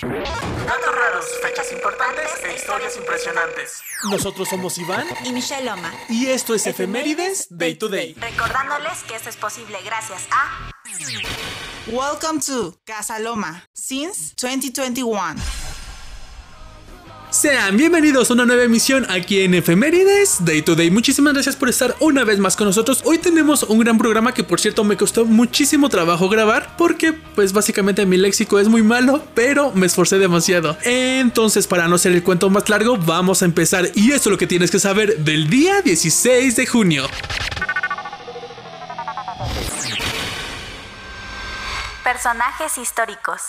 Datos raros, fechas importantes e historias impresionantes. Nosotros somos Iván y Michelle Loma. Y esto es Efemérides Day to Day. Recordándoles que esto es posible gracias a. Welcome to Casa Loma since 2021. Sean bienvenidos a una nueva emisión aquí en Efemérides Day to Day. Muchísimas gracias por estar una vez más con nosotros. Hoy tenemos un gran programa que por cierto me costó muchísimo trabajo grabar porque pues básicamente mi léxico es muy malo, pero me esforcé demasiado. Entonces para no ser el cuento más largo, vamos a empezar y esto es lo que tienes que saber del día 16 de junio. Personajes históricos.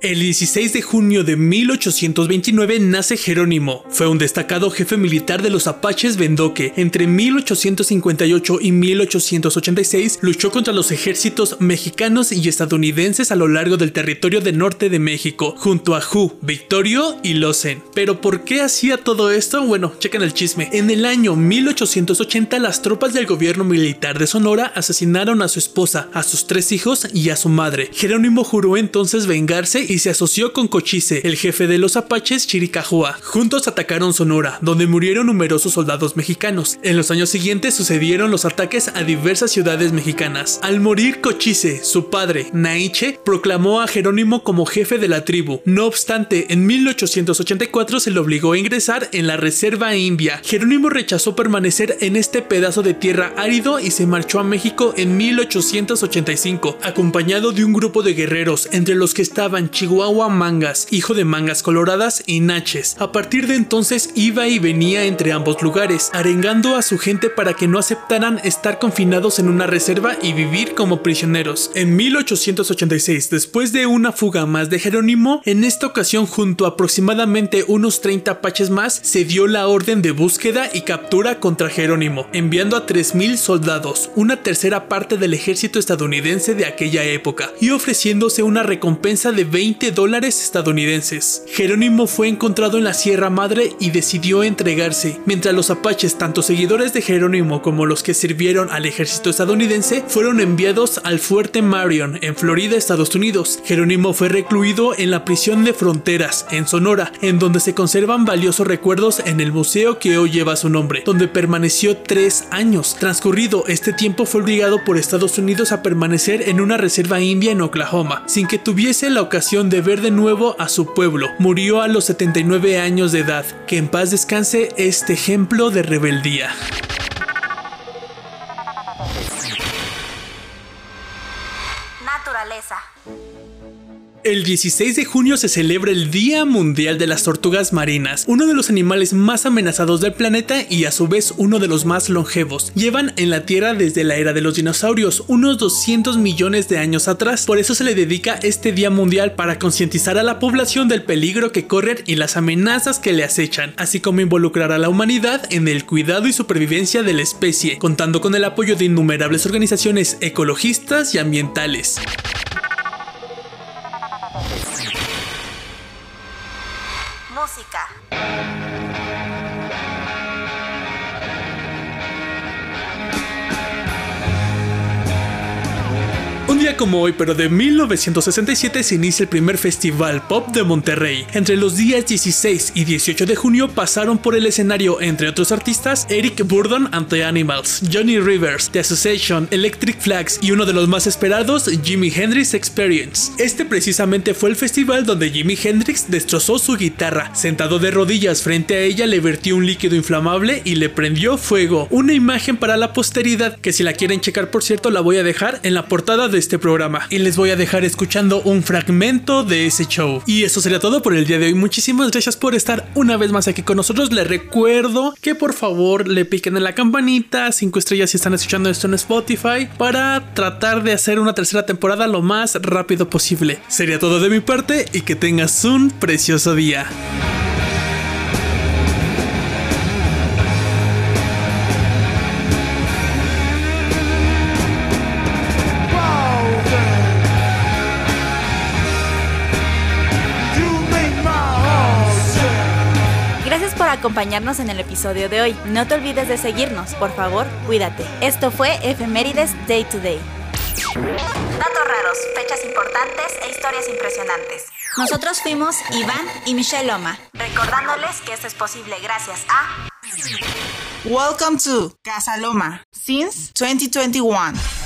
El 16 de junio de 1829 nace Jerónimo. Fue un destacado jefe militar de los apaches Vendoque. Entre 1858 y 1886 luchó contra los ejércitos mexicanos y estadounidenses a lo largo del territorio del norte de México, junto a Hu, Victorio y Lozen. Pero ¿por qué hacía todo esto? Bueno, chequen el chisme. En el año 1880 las tropas del gobierno militar de Sonora asesinaron a su esposa, a sus tres hijos y a su madre. Jerónimo juró entonces vengarse y se asoció con Cochise, el jefe de los apaches Chiricahua. Juntos atacaron Sonora, donde murieron numerosos soldados mexicanos. En los años siguientes sucedieron los ataques a diversas ciudades mexicanas. Al morir Cochise, su padre, Naiche, proclamó a Jerónimo como jefe de la tribu. No obstante, en 1884 se le obligó a ingresar en la Reserva India. Jerónimo rechazó permanecer en este pedazo de tierra árido y se marchó a México en 1885, acompañado de un grupo de guerreros, entre los que estaban Chihuahua Mangas, hijo de Mangas Coloradas y Naches. A partir de entonces iba y venía entre ambos lugares, arengando a su gente para que no aceptaran estar confinados en una reserva y vivir como prisioneros. En 1886, después de una fuga más de Jerónimo, en esta ocasión junto a aproximadamente unos 30 apaches más, se dio la orden de búsqueda y captura contra Jerónimo, enviando a 3.000 soldados, una tercera parte del ejército estadounidense de aquella época, y ofreciéndose una recompensa de 20 dólares estadounidenses. Jerónimo fue encontrado en la Sierra Madre y decidió entregarse, mientras los apaches, tanto seguidores de Jerónimo como los que sirvieron al ejército estadounidense, fueron enviados al fuerte Marion, en Florida, Estados Unidos. Jerónimo fue recluido en la prisión de Fronteras, en Sonora, en donde se conservan valiosos recuerdos en el museo que hoy lleva su nombre, donde permaneció tres años. Transcurrido este tiempo fue obligado por Estados Unidos a permanecer en una reserva india en Oklahoma, sin que tuviese la ocasión de ver de nuevo a su pueblo. Murió a los 79 años de edad. Que en paz descanse este ejemplo de rebeldía. Naturaleza. El 16 de junio se celebra el Día Mundial de las Tortugas Marinas, uno de los animales más amenazados del planeta y a su vez uno de los más longevos. Llevan en la Tierra desde la era de los dinosaurios, unos 200 millones de años atrás. Por eso se le dedica este Día Mundial para concientizar a la población del peligro que corren y las amenazas que le acechan, así como involucrar a la humanidad en el cuidado y supervivencia de la especie, contando con el apoyo de innumerables organizaciones ecologistas y ambientales. Como hoy, pero de 1967, se inicia el primer festival pop de Monterrey. Entre los días 16 y 18 de junio pasaron por el escenario, entre otros artistas, Eric Burdon and the Animals, Johnny Rivers, The Association, Electric Flags y uno de los más esperados, Jimi Hendrix Experience. Este precisamente fue el festival donde Jimi Hendrix destrozó su guitarra. Sentado de rodillas frente a ella, le vertió un líquido inflamable y le prendió fuego. Una imagen para la posteridad que si la quieren checar, por cierto, la voy a dejar en la portada de este programa y les voy a dejar escuchando un fragmento de ese show. Y eso sería todo por el día de hoy. Muchísimas gracias por estar una vez más aquí con nosotros. Les recuerdo que por favor le piquen en la campanita, 5 estrellas si están escuchando esto en Spotify, para tratar de hacer una tercera temporada lo más rápido posible. Sería todo de mi parte y que tengas un precioso día. Acompañarnos en el episodio de hoy. No te olvides de seguirnos, por favor, cuídate. Esto fue Efemérides Day to Day. Datos raros, fechas importantes e historias impresionantes. Nosotros fuimos Iván y Michelle Loma, recordándoles que esto es posible gracias a... Welcome to Casa Loma since 2021.